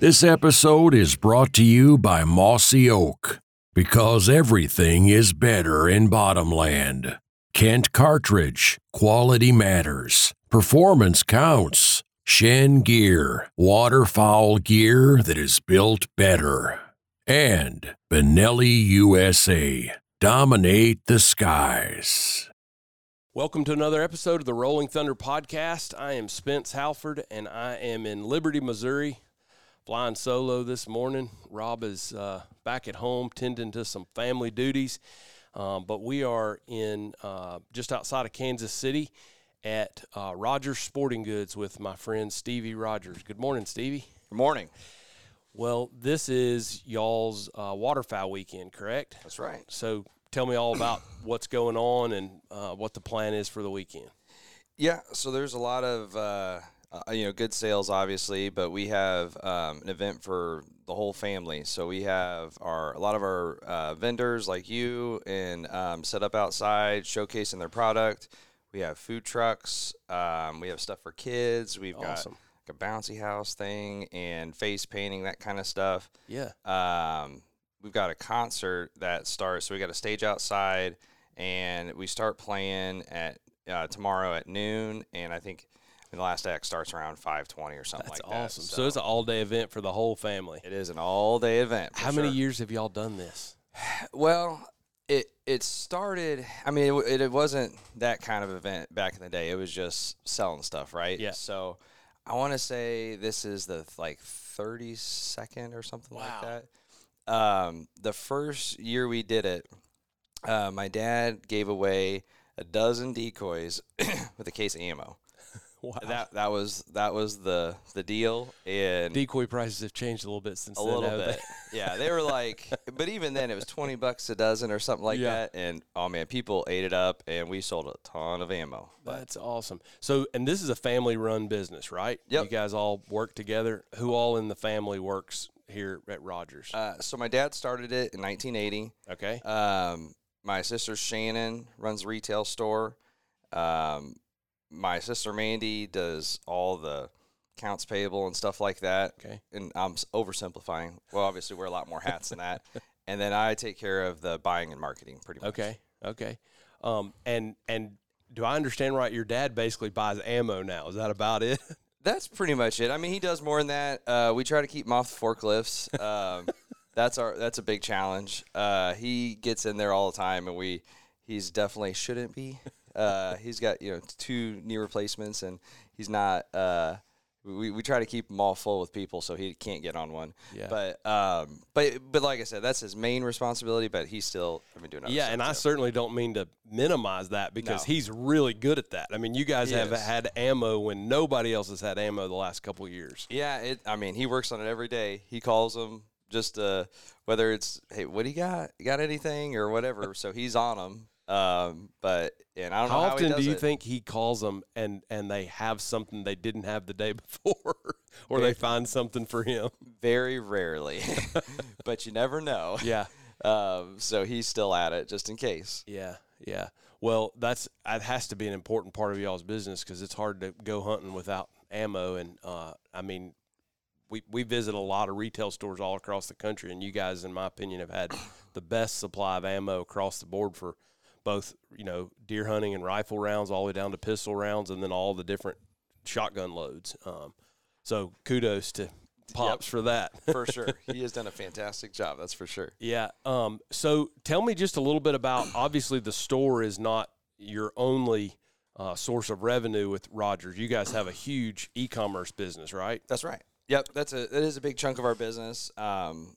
This episode is brought to you by Mossy Oak because everything is better in Bottomland. Kent Cartridge, quality matters, performance counts. Shen Gear, waterfowl gear that is built better. And Benelli USA, dominate the skies. Welcome to another episode of the Rolling Thunder Podcast. I am Spence Halford and I am in Liberty, Missouri, flying solo this morning. Rob is uh, back at home tending to some family duties, um, but we are in uh, just outside of Kansas City at uh, Rogers Sporting Goods with my friend Stevie Rogers. Good morning, Stevie. Good morning. Well, this is y'all's uh, waterfowl weekend, correct? That's right. So tell me all about what's going on and uh, what the plan is for the weekend. Yeah, so there's a lot of uh, you know good sales, obviously, but we have um, an event for the whole family. So we have our a lot of our uh, vendors like you and um, set up outside, showcasing their product. We have food trucks. Um, we have stuff for kids. We've Awesome. got like a bouncy house thing and face painting, that kind of stuff. Yeah. um, we've got a concert that starts. So we got a stage outside, and we start playing at uh, tomorrow at noon. And I think the last act starts around five twenty or something That's like that. awesome. So, it's an all day event for the whole family. it is an all day event. How many years have y'all done this? Well, it it started. I mean, it, it, it wasn't that kind of event back in the day. It was just selling stuff, right? Yeah. So I want to say this is the like thirty second or something Wow. like that. Um, the first year we did it, uh, my dad gave away a dozen decoys with a case of ammo. Wow. That that was that was the the deal, and Decoy prices have changed a little bit since a then. little bit. yeah, they were like, but even then, it was twenty bucks a dozen or something like Yeah. that. And oh man, people ate it up, and we sold a ton of ammo. That's awesome. So, and this is a family run business, right? Yep. You guys all work together. Who all in the family works here at Rogers? Uh, so my dad started it in 1980. okay. Um, my sister Shannon runs a retail store. Um, my sister Mandy does all the accounts payable and stuff like that. Okay. And I'm oversimplifying. Well, obviously, wear a lot more hats than that. And then I take care of the buying and marketing, pretty much. Okay. Okay. Um, and, and, do I understand right? Your dad basically buys ammo now. Is that about it? That's pretty much it. I mean, he does more than that. Uh, we try to keep him off the forklifts. Um, that's our that's a big challenge. Uh, he gets in there all the time, and we he's definitely shouldn't be. Uh, he's got you know two knee replacements, and he's not. Uh, we, we try to keep him all full with people, so he can't get on one. Yeah. But um, but but like I said, that's his main responsibility. But he's still I mean doing. Yeah, and I too. certainly don't mean to minimize that because No. he's really good at that. I mean, you guys He have is. had ammo when nobody else has had ammo the last couple of years. Yeah, it. I mean, he works on it every day. He calls them just uh, whether it's hey, what do you got? You got anything or whatever. so he's on them. Um, but and I don't How know how often do you it. think he calls them and and they have something they didn't have the day before, or they find something for him? Very rarely, but you never know. Yeah, Um, so he's still at it just in case. yeah, yeah. Well, that's that has to be an important part of y'all's business because it's hard to go hunting without ammo. And uh, I mean, we we visit a lot of retail stores all across the country, and you guys, in my opinion, have had the best supply of ammo across the board for both you know deer hunting and rifle rounds, all the way down to pistol rounds, and then all the different shotgun loads. Um, so kudos to pops for that. For sure, he has done a fantastic job. That's for sure. Yeah. Um, so tell me just a little bit about obviously the store is not your only uh, source of revenue with Rogers. You guys have a huge e commerce business, right? That's right. Yep, that's a that is a big chunk of our business, um,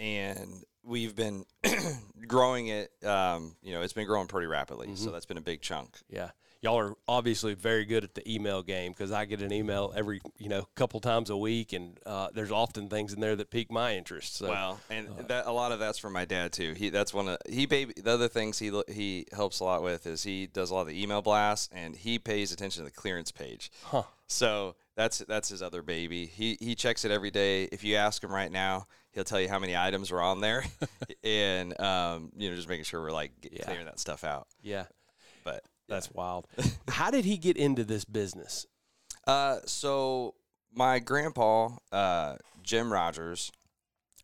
and we've been growing it. Um, you know, it's been growing pretty rapidly, so that's been a big chunk. Yeah. y'all are obviously very good at the email game because I get an email every you know couple times a week, and uh, there's often things in there that pique my interest. So Well, and that a lot of that's from my dad too. He that's one of he baby the other things he he helps a lot with is he does a lot of the email blasts and he pays attention to the clearance page. Huh. So that's that's his other baby. He he checks it every day. If you ask him right now, he'll tell you how many items are on there, and um, you know just making sure we're like Yeah. clearing that stuff out. yeah, But that's wild. How did he get into this business? Uh, so my grandpa, uh, Jim Rogers,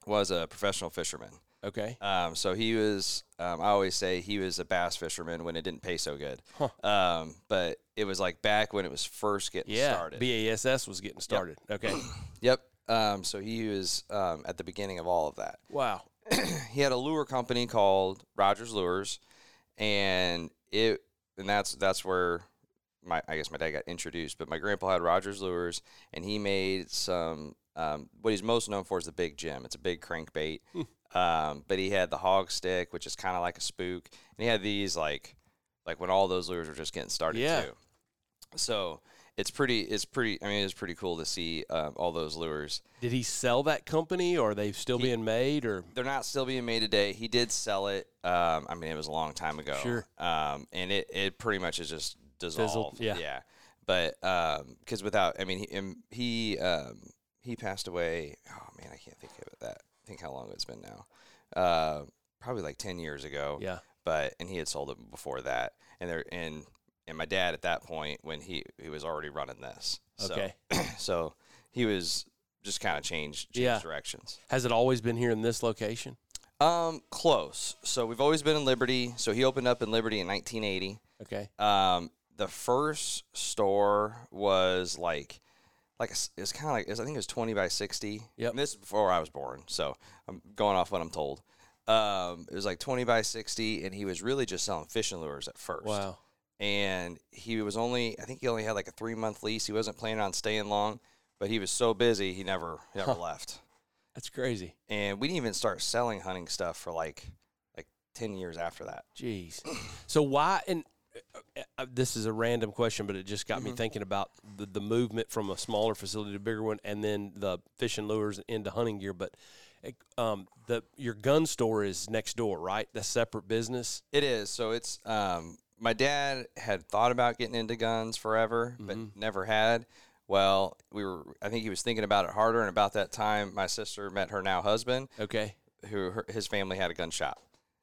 was a professional fisherman. Okay, Um, so he was. Um, I always say he was a bass fisherman when it didn't pay so good. Huh. Um, but it was like back when it was first getting yeah, started. BASS was getting started. Okay, yep. Um, so he was um, at the beginning of all of that. wow. he had a lure company called Rogers Lures, and it and that's that's where my I guess my dad got introduced. But my grandpa had Rogers Lures, and he made some. Um, what he's most known for is the Big Jim. It's a big crankbait. um, but he had the hog stick, which is kind of like a spook, and he had these like like when all those lures were just getting started Yeah. too. So it's pretty. It's pretty. I mean, it's pretty cool to see um, all those lures. Did he sell that company, or are they still He- being made? Or they're not still being made today. He did sell it. Um, I mean, it was a long time ago. Sure. Um, and it, it pretty much is just dissolved. yeah. Yeah. But because without, I mean, he um, he um, he passed away. Oh man, I can't think of. That think how long it's been now. Uh, probably like ten years ago. yeah, But and he had sold it before that. And there and and my dad at that point when he he was already running this. Okay. So he was just kind of changed, changed Yeah. directions. Has it always been here in this location? Um, close. So we've always been in Liberty. So he opened up in Liberty in 1980. Okay, Um, the first store was like, like it was kind of like it was, I think it was 20 by 60. Yep. This is before I was born, so I'm going off what I'm told. Um, it was like 20 by 60, and he was really just selling fishing lures at first. wow. And he was only, I think he only had like a three month lease. He wasn't planning on staying long, but he was so busy he never never Huh. left That's crazy. and we didn't even start selling hunting stuff for like like 10 years after that Jeez. So why? And uh, uh, this is a random question, but it just got me Mm-hmm. thinking about the, the movement from a smaller facility to a bigger one, and then the fishing lures into hunting gear. But uh, um, the your gun store is next door, right? That's separate business. it is so it's um my dad had thought about getting into guns forever but never had well we were i think he was thinking about it harder and about that time my sister met her now husband Okay. who her, his family had a gun shop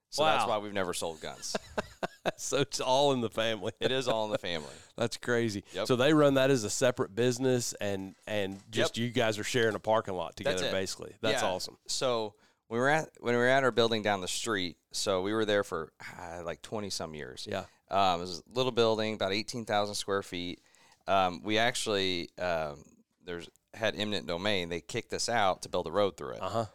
so that's why we've never sold guns so it's all in the family. it is all in the family That's crazy. Yep. So they run that as a separate business, and and just Yep. you guys are sharing a parking lot together, it. basically. That's Yeah. awesome. So we were at when we were at our building down the street, so we were there for uh, like twenty some years. Yeah. Um, it was a little building, about eighteen thousand square feet. Um, we actually um, there's had eminent domain. They kicked us out to build a road through it, Uh huh.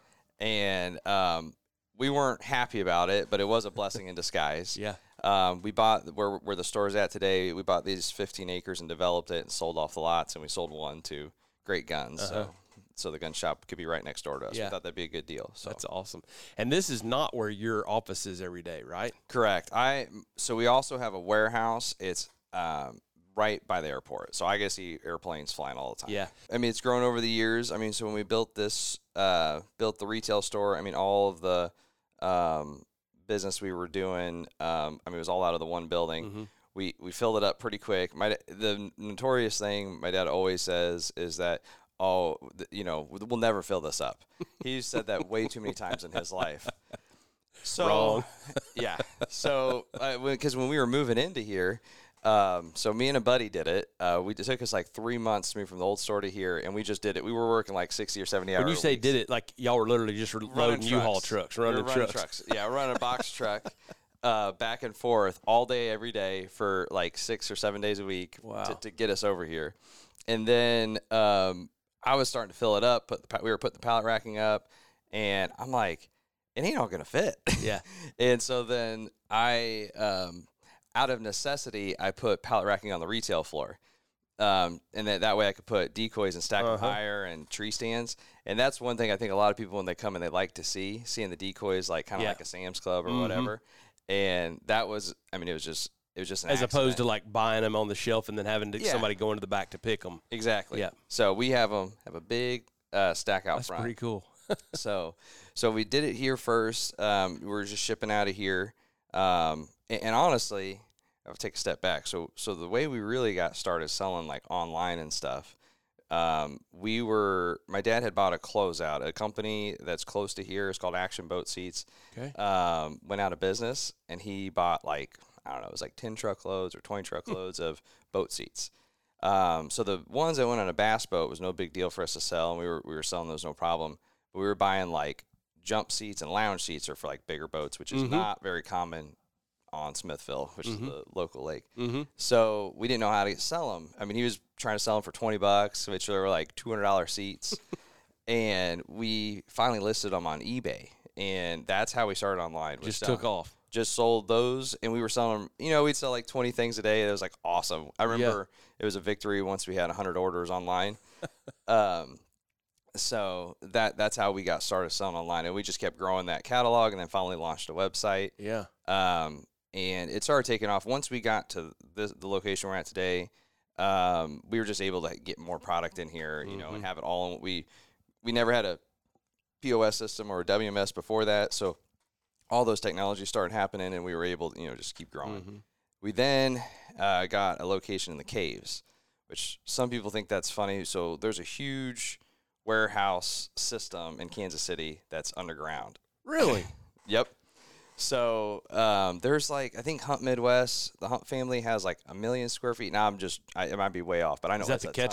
and um, we weren't happy about it, but it was a blessing in disguise. Yeah. Um, we bought where where the store is at today. We bought these 15 acres and developed it and sold off the lots, and we sold one to Great Guns. Uh-huh. So so the gun shop could be right next door to us. Yeah. We thought that'd be a good deal. So That's awesome. And this is not where your office is every day, right? correct. I so we also have a warehouse. It's um, right by the airport, so I get to see airplanes flying all the time. Yeah. I mean, it's grown over the years. I mean, so when we built this, uh, built the retail store, I mean, all of the um, business we were doing, um, I mean, it was all out of the one building. Mm-hmm. We we filled it up pretty quick. My the notorious thing my dad always says is that. Oh, you know, we'll never fill this up. He's said that way too many times in his life. So, Wrong. yeah. So, because when we were moving into here, um, so me and a buddy did it. Uh, we it took us like three months to move from the old store to here, and we just did it. We were working like sixty or seventy hours. When you say did it, like y'all were literally just loading U-Haul trucks, We were running, running trucks. Yeah, we're running a box truck. Uh, back and forth all day, every day for like six or seven days a week Wow. to, to get us over here. And then um, I was starting to fill it up. Put the, we were putting the pallet racking up, and I'm like, it ain't all gonna fit. Yeah. and so then I, um, out of necessity, I put pallet racking on the retail floor. Um, and that, that way I could put decoys and stack them Uh-huh. higher and tree stands. And that's one thing I think a lot of people when they come and they like to see, seeing the decoys like kind of Yeah. like a Sam's Club or Mhm. whatever. And that was, I mean, it was just it was just As opposed to like buying them on the shelf and then having to, Yeah. somebody go into the back to pick them. exactly. Yeah. So we have them have a big uh, stack out That's front. pretty cool. so so we did it here first. Um, we are just shipping out of here. Um, and, and honestly, I'll take a step back. So so the way we really got started selling like online and stuff, um, we were my dad had bought a closeout, a company that's close to here. It's called Action Boat Seats. Okay. Um, went out of business, and he bought like I don't know, it was like ten truckloads or twenty truckloads of boat seats. Um, so the ones that went on a bass boat was no big deal for us to sell, and we were we were selling those no problem. But we were buying like jump seats and lounge seats are for like bigger boats, which is Mhm. not very common on Smithville, which Mhm. is the local lake. Mm-hmm. So we didn't know how to sell them. I mean, he was trying to sell them for twenty bucks, which were like two hundred dollar seats, and we finally listed them on eBay, and that's how we started online. Just selling- took off. Just sold those, and we were selling them. You know, we'd sell like twenty things a day. It was like awesome. I remember it was a victory once we had hundred orders online. um, so that that's how we got started selling online, and we just kept growing that catalog, and then finally launched a website Yeah. um, and it started taking off once we got to the, the location we're at today. Um, we were just able to get more product in here, you know, and have it all. In, we we never had a POS system or a WMS before that, so all those technologies started happening, and we were able, to, you know, just keep growing. Mhm. We then uh, got a location in the caves, which some people think that's funny. So there's a huge warehouse system in Kansas City that's underground. Really? Yep. So um, there's like I think Hunt Midwest, the Hunt family has like a million square feet. Now I'm just I, it might be way off, but I know Is that it's the a ton.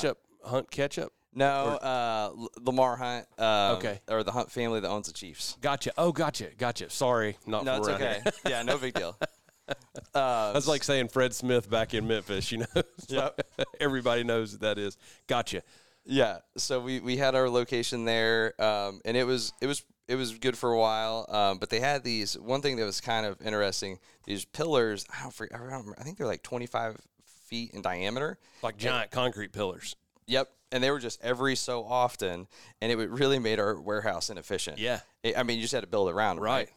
Hunt ketchup? No, uh, Lamar Hunt. Um, Okay. Or the Hunt family that owns the Chiefs. Gotcha. Oh, gotcha. Gotcha. Sorry, not No, it's okay. yeah, no big deal. Uh, That's like saying Fred Smith back in Memphis. You know. Yep. Everybody knows what that is. Gotcha. Yeah, so we, we had our location there, um, and it was it was it was good for a while. Um, but they had these one thing that was kind of interesting. These pillars, I don't, forget, I remember. I think they're like twenty five feet in diameter. Like giant concrete pillars. Yep, and they were just every so often, and it really made our warehouse inefficient. Yeah. It- I mean, you just had to build around, 'em, Right.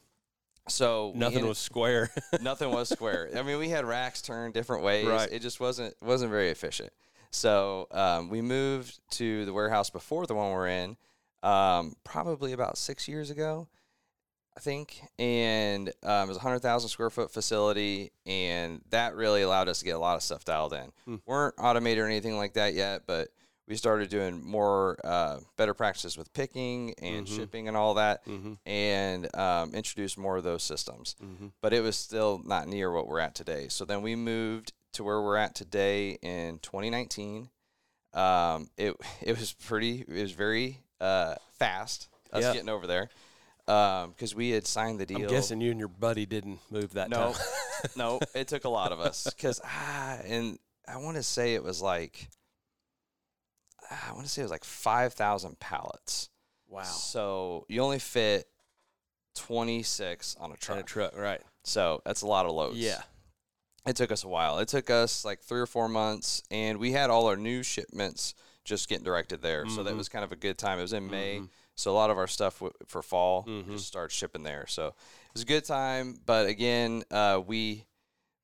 So Nothing ended- was square. nothing was square. I mean, we had racks turned different ways. Right. It just wasn't wasn't very efficient. So um, we moved to the warehouse before the one we're in, um, probably about six years ago, I think. And um, it was a hundred thousand square foot facility, and that really allowed us to get a lot of stuff dialed in. Hmm. weren't automated or anything like that yet, but we started doing more uh, better practices with picking and Mhm. shipping and all that, mm-hmm. and um, introduced more of those systems Mm-hmm. but it was still not near what we're at today. So then we moved to where we're at today in 2019. Um, it it was pretty. It was very uh, fast us Yeah. getting over there because we had signed the deal. I'm guessing you and your buddy didn't move that no, no, it took a lot of us because ah, and I want to say it was like ah, I want to say it was like five thousand pallets. Wow. So you only fit 26 on a truck. a truck, right? So that's a lot of loads. Yeah. It took us a while. It took us like three or four months, and we had all our new shipments just getting directed there. So that Mhm. was kind of a good time. It was in May, Mhm. So a lot of our stuff w- for fall Mhm. just starts shipping there. So it was a good time. But again, uh, we,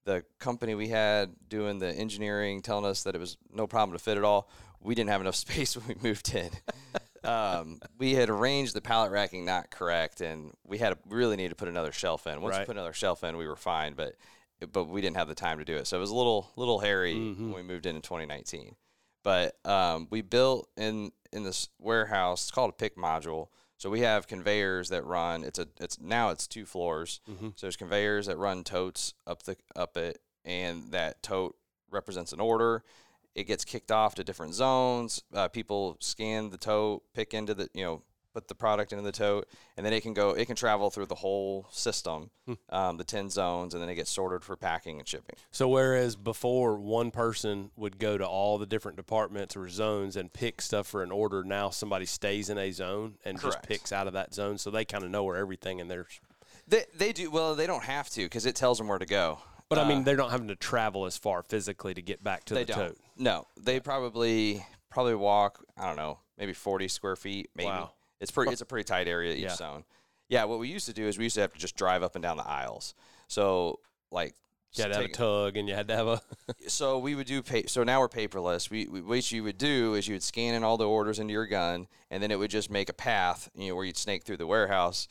the company we had doing the engineering, telling us that it was no problem to fit it all. We didn't have enough space when we moved in. um, we had arranged the pallet racking not correct, and we had we really needed to put another shelf in. Once we put another shelf in, we were fine, but but we didn't have the time to do it, so it was a little little hairy Mhm. when we moved in in 2019. But um, we built in in this warehouse. It's called a pick module. So we have conveyors that run. It's a it's now it's two floors. Mhm. So there's conveyors that run totes up the up it, and that tote represents an order. It gets kicked off to different zones. Uh, people scan the tote, pick into the you know put the product into the tote, and then it can go. It can travel through the whole system, Hmm. um, the ten zones, and then it gets sorted for packing and shipping. So whereas before one person would go to all the different departments or zones and pick stuff for an order, now somebody stays in a zone and just picks out of that zone, so they kind of know where everything in there's. They they do well. They don't have to because it tells them where to go. But I Uh, mean, they're not having to travel as far physically to get back to they the don't. tote. No, they probably probably walk. I don't know, maybe forty square feet. Maybe Wow. It's pretty. It's a pretty tight area each Yeah. zone. Yeah, what we used to do is we used to have to just drive up and down the aisles. So like You had to have a tug, and you had to have a. so we would do pay, so now we're paperless we, we what you would do is you would scan in all the orders into your gun and then it would just make a path you know where you'd snake through the warehouse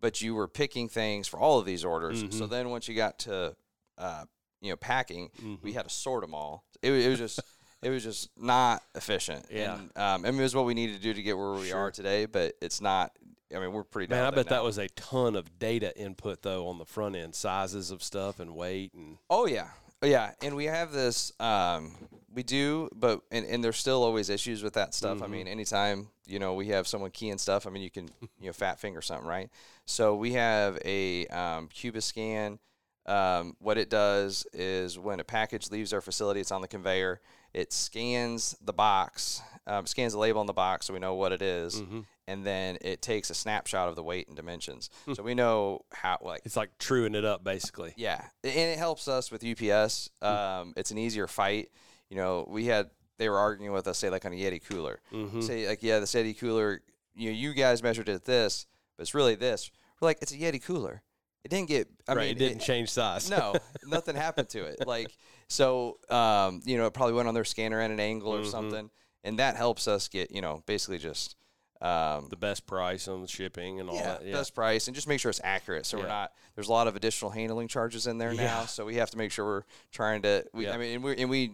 but you were picking things for all of these orders so Mm-hmm. then once you got to uh, you know packing Mm-hmm. we had to sort them all it, it was just it was just not efficient Yeah. and, um, I mean it was what we needed to do to get where we are today but it's not I mean we're pretty Man, I bet that was a ton of data input though on the front end, sizes of stuff and weight and. Oh yeah, Oh, yeah, and we have this. Um, we do, but and, and there's still always issues with that stuff. I Mm-hmm. mean, anytime you know we have someone keying stuff, I mean you can you know fat finger something, right? So we have a um, Cubiscan. Um, what it does is when a package leaves our facility, it's on the conveyor. It scans the box, um, scans the label on the box, so we know what it is, Mm-hmm. and then it takes a snapshot of the weight and dimensions, so we know how like It's like truing it up, basically. yeah, and it helps us with UPS. Hmm. Um, it's an easier fight. You know, we had they were arguing with us, say like on a Yeti cooler. Mm-hmm. Say like, yeah, the Yeti cooler. You know, you guys measured it at this, but it's really this. We're like, it's a Yeti cooler. It didn't get. I right, mean, it didn't change size. no, nothing happened to it. Like so, um, you know, it probably went on their scanner at an angle or Mhm. something, and that helps us get you know basically just. Um, the best price on the shipping and all yeah, that. Yeah, best price, and just make sure it's accurate. So we're not. There's a lot of additional handling charges in there Yeah. now, so we have to make sure we're trying to. We, Yeah. I mean, and we and we,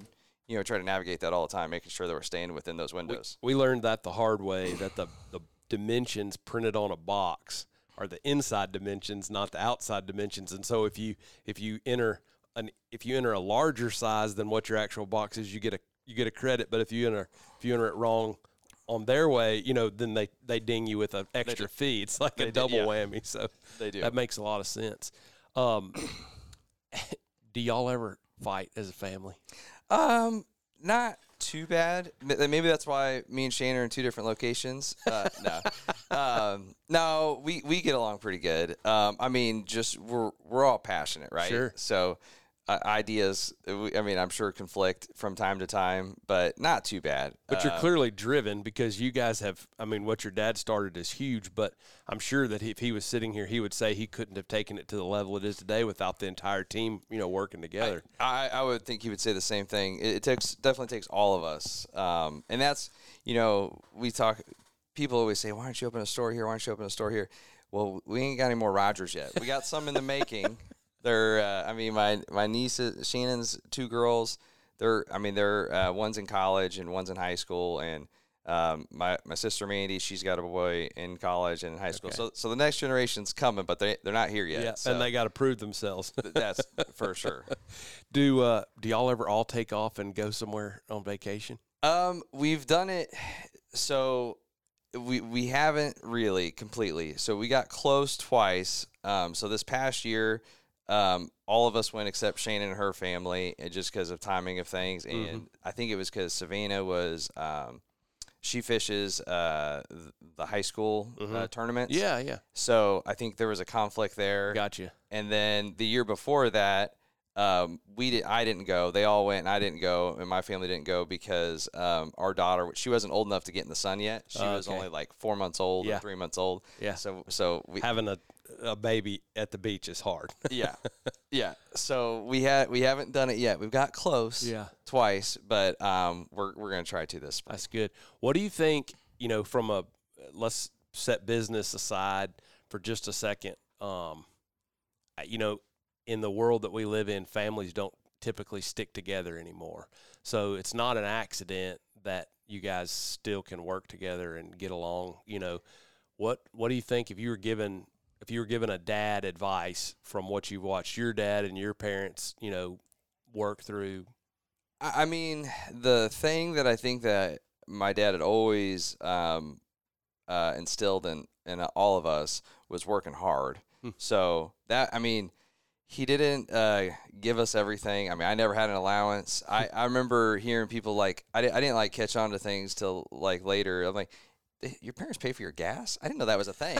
you know, try to navigate that all the time, making sure that we're staying within those we, windows. we learned that the hard way that the the dimensions printed on a box are the inside dimensions, not the outside dimensions. And so if you if you enter an if you enter a larger size than what your actual box is, you get a you get a credit. But if you enter if you enter it wrong on their way, you know, then they they ding you with an extra fee. It's like They a do, double yeah. whammy. So They do. that makes a lot of sense. Um, do y'all ever fight as a family? Um, not too bad. Maybe that's why me and Shane are in two different locations. Uh, no, um, no, we we get along pretty good. Um, I mean, just we're we're all passionate, right? Sure. So. Ideas, I mean, I'm sure conflict from time to time, but not too bad. But you're Uh, clearly driven because you guys have. I mean, what your dad started is huge, but I'm sure that if he was sitting here, he would say he couldn't have taken it to the level it is today without the entire team, you know, working together. I, I would think he would say the same thing. It, it takes definitely takes all of us, um, and that's you know we talk. People always say, "Why don't you open a store here? Why don't you open a store here?" Well, we ain't got any more Rogers yet. We got some in the making. They're, uh, I mean, my my niece Shannon's two girls. They're, I mean, they're uh, one's in college and one's in high school, and um, my my sister Mandy, she's got a boy in college and in high school. Okay. So so the next generation's coming, but they they're not here yet. yeah, so and they got to prove themselves. that's for sure. do uh, Do y'all ever all take off and go somewhere on vacation? Um, we've done it. So we we haven't really completely. So we got close twice. Um, so this past year, um, all of us went except Shannon and her family, and just because of timing of things. And Mm-hmm. I think it was because Savannah was. Um, she fishes uh, the high school uh, tournaments. Mm-hmm. Yeah, yeah, So I think there was a conflict there. gotcha. And then the year before that, um, we did. I didn't go. They all went, and I didn't go, and my family didn't go because um, our daughter, she wasn't old enough to get in the sun yet. She Oh, was okay. only like four months old, Yeah. or three months old. Yeah. So, so we, Having a a baby at the beach is hard. yeah, yeah. So we had, we haven't done it yet. We've got close, Yeah. twice, but um, we're we're gonna try to this. spring. That's good. What do you think? You know, from a let's set business aside for just a second. Um, you know, in the world that we live in, families don't typically stick together anymore. So it's not an accident that you guys still can work together and get along. You know, what what do you think if you were given if you were given a dad advice from what you've watched your dad and your parents, you know, work through? I mean, the thing that I think that my dad had always um, uh, instilled in in all of us was working hard. Hmm. So that I mean, he didn't uh, give us everything. I mean, I never had an allowance. I, I remember hearing people like I, di- I didn't like catch on to things till like later. I'm like. "Eh, Your parents pay for your gas? I didn't know that was a thing,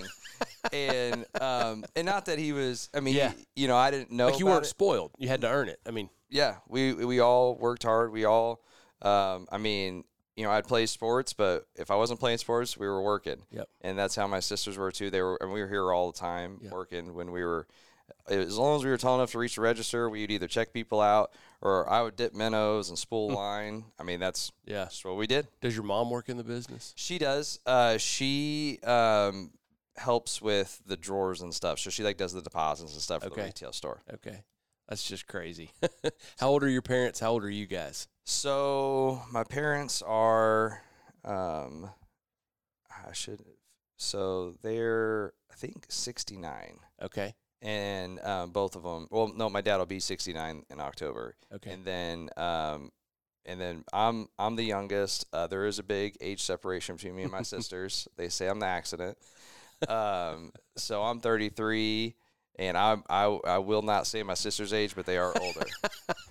and um, and not that he was. I mean, Yeah. you know, I didn't know. Like you weren't it spoiled; you had to earn it. I mean, yeah, we we all worked hard. We all, um, I mean, you know, I'd play sports, but if I wasn't playing sports, we were working. Yep. And that's how my sisters were too. They were, and we were here all the time Yeah. working when we were as long as we were tall enough to reach the register, we'd either check people out or I would dip minnows and spool line. I mean, that's Yeah. that's what we did. Does your mom work in the business? She does. Uh, she um, helps with the drawers and stuff. So she like does the deposits and stuff for Okay. the retail store. Okay. That's just crazy. How old are your parents? How old are you guys? So my parents are, um, I should. So they're I think sixty nine, Okay. And um, both of them. Well, no, my dad will be sixty nine in October, Okay. and then um, and then I'm I'm the youngest. Uh, there is a big age separation between me and my sisters. They say I'm the accident. Um, so I'm 33, and I'm I I will not say my sister's age, but they are older.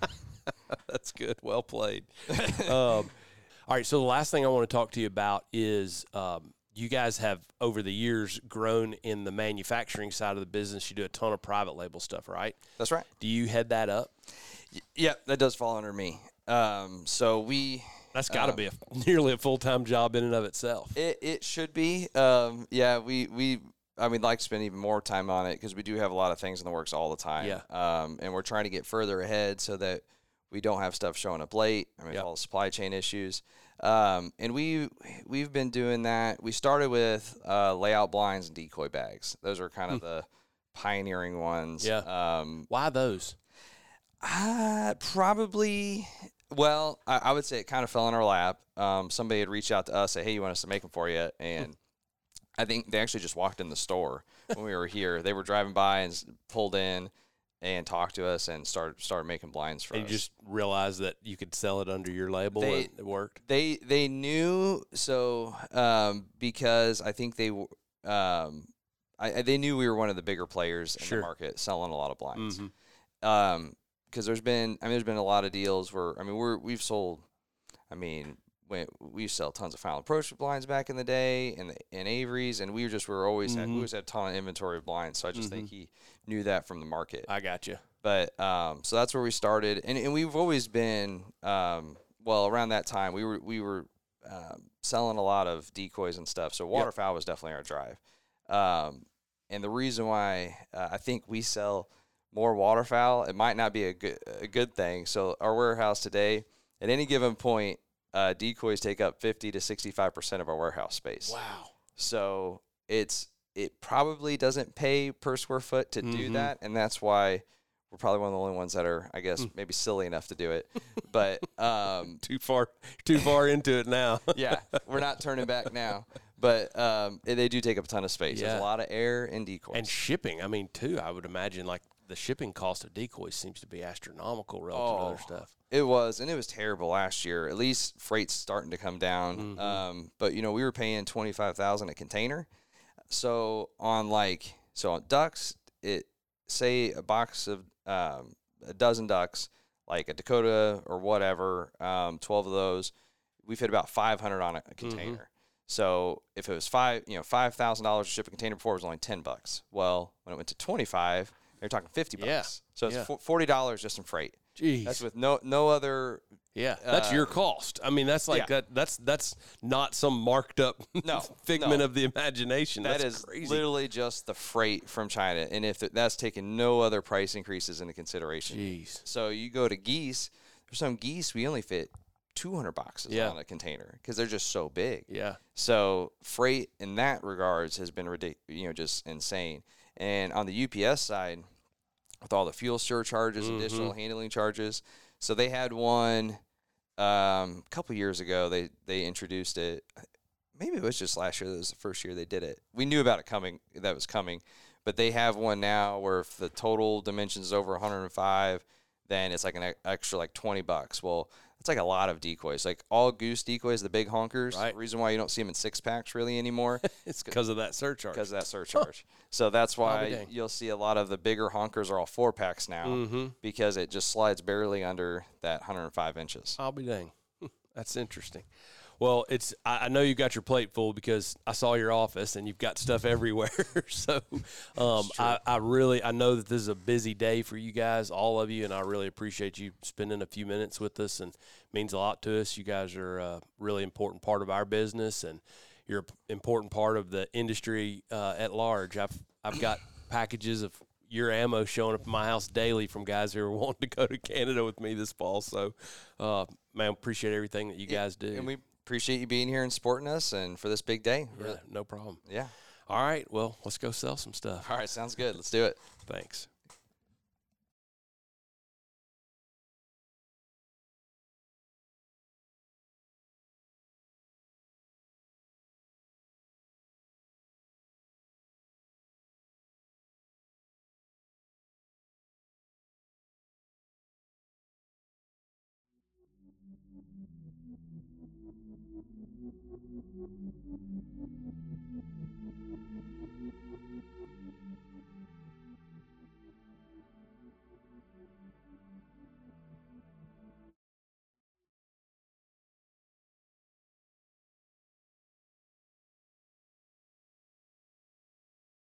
That's good. Well played. um, all right. So the last thing I want to talk to you about is um, you guys have over the years grown in the manufacturing side of the business. You do a ton of private label stuff, right? That's right. Do you head that up? Yeah, that does fall under me. Um, so we That's got to Um, be a, nearly a full time job in and of itself. It it should be. Um, yeah, we we. I mean, like to spend even more time on it because we do have a lot of things in the works all the time. Yeah. Um, and we're trying to get further ahead so that we don't have stuff showing up late. I mean, Yep. all the supply chain issues. Um, and we we've been doing that. We started with uh, layout blinds and decoy bags. Those are kind of the pioneering ones. Hmm. Yeah. Um, Why those? uh, probably. Well, I, I would say it kind of fell in our lap. Um, somebody had reached out to us, say, "Hey, you want us to make them for you?" And I think they actually just walked in the store when we were here. They were driving by and pulled in and talked to us and started started making blinds for us. And us. you just realized that you could sell it under your label They- and it worked. they they knew so um, because I think they um, I, they knew we were one of the bigger players in Sure. the market, selling a lot of blinds. Mhm. um because there's been I mean there's been a lot of deals where I mean we're we've sold I mean we, we sell tons of final approach blinds back in the day and and Avery's and we were just we were always had we always had a ton of inventory of blinds so I just think he knew that from the market I got you. but um so that's where we started and and we've always been um well around that time we were we were um, selling a lot of decoys and stuff so waterfowl was definitely our drive um and the reason why uh, I think we sell more waterfowl, it might not be a good a good thing. So our warehouse today, at any given point, uh, decoys take up fifty to sixty five percent of our warehouse space. Wow. So it's it probably doesn't pay per square foot to do Mhm. that, and that's why we're probably one of the only ones that are, I guess, Hmm. maybe silly enough to do it. But um, Too far, too far into it now. yeah, we're not turning back now. But um, they do take up a ton of space. There's a lot of air and decoys. And shipping, I mean, too, I would imagine like the shipping cost of decoys seems to be astronomical relative to other Oh. stuff. It was, and it was terrible last year. At least freight's starting to come down. Mhm. Um, but you know, we were paying twenty five thousand a container. So on like, so on ducks, it say a box of um, a dozen ducks, like a Dakota or whatever, um, twelve of those, we fit about five hundred on a, a container. So if it was five, you know, five thousand dollars to ship a container before, it was only ten bucks. Well, when it went to twenty five, they're talking fifty bucks. Yeah. So it's Yeah. forty dollars just in freight. Jeez. That's with no no other yeah, that's uh, your cost. I mean, that's like yeah. that. That's that's not some marked up No, figment no. of the imagination. That that's is crazy. literally just the freight from China, and if that's taking no other price increases into consideration. Jeez. So you go to geese. There's some geese we only fit 200 boxes Yeah. on a container because they're just so big. Yeah. So freight in that regards has been ridic- you know, just insane. And on the UPS side, with all the fuel surcharges, Mhm. additional handling charges, so they had one um, a couple years ago. They they introduced it. Maybe it was just last year. That was the first year they did it. We knew about it coming. That was coming, but they have one now where if the total dimensions is over 105, then it's like an extra like 20 bucks. Well, it's like a lot of decoys. Like all goose decoys, the big honkers. Right. The reason why you don't see them in six packs really anymore It's because of that surcharge. because of that surcharge. So that's why you'll see a lot of the bigger honkers are all four packs now Mm-hmm. because it just slides barely under that 105 inches. I'll be dang. That's interesting. Well, it's I, I know you got your plate full because I saw your office and you've got stuff everywhere. so um, I, I really I know that this is a busy day for you guys, all of you, and I really appreciate you spending a few minutes with us and means a lot to us. You guys are a really important part of our business and you're an important part of the industry uh, at large. I've I've got packages of your ammo showing up at my house daily from guys who are wanting to go to Canada with me this fall. So, uh, man, appreciate everything that you guys do. And we appreciate you being here and supporting us and for this big day. yeah, no problem. Yeah. All right, well, let's go sell some stuff. All right, sounds good. Let's do it. Thanks.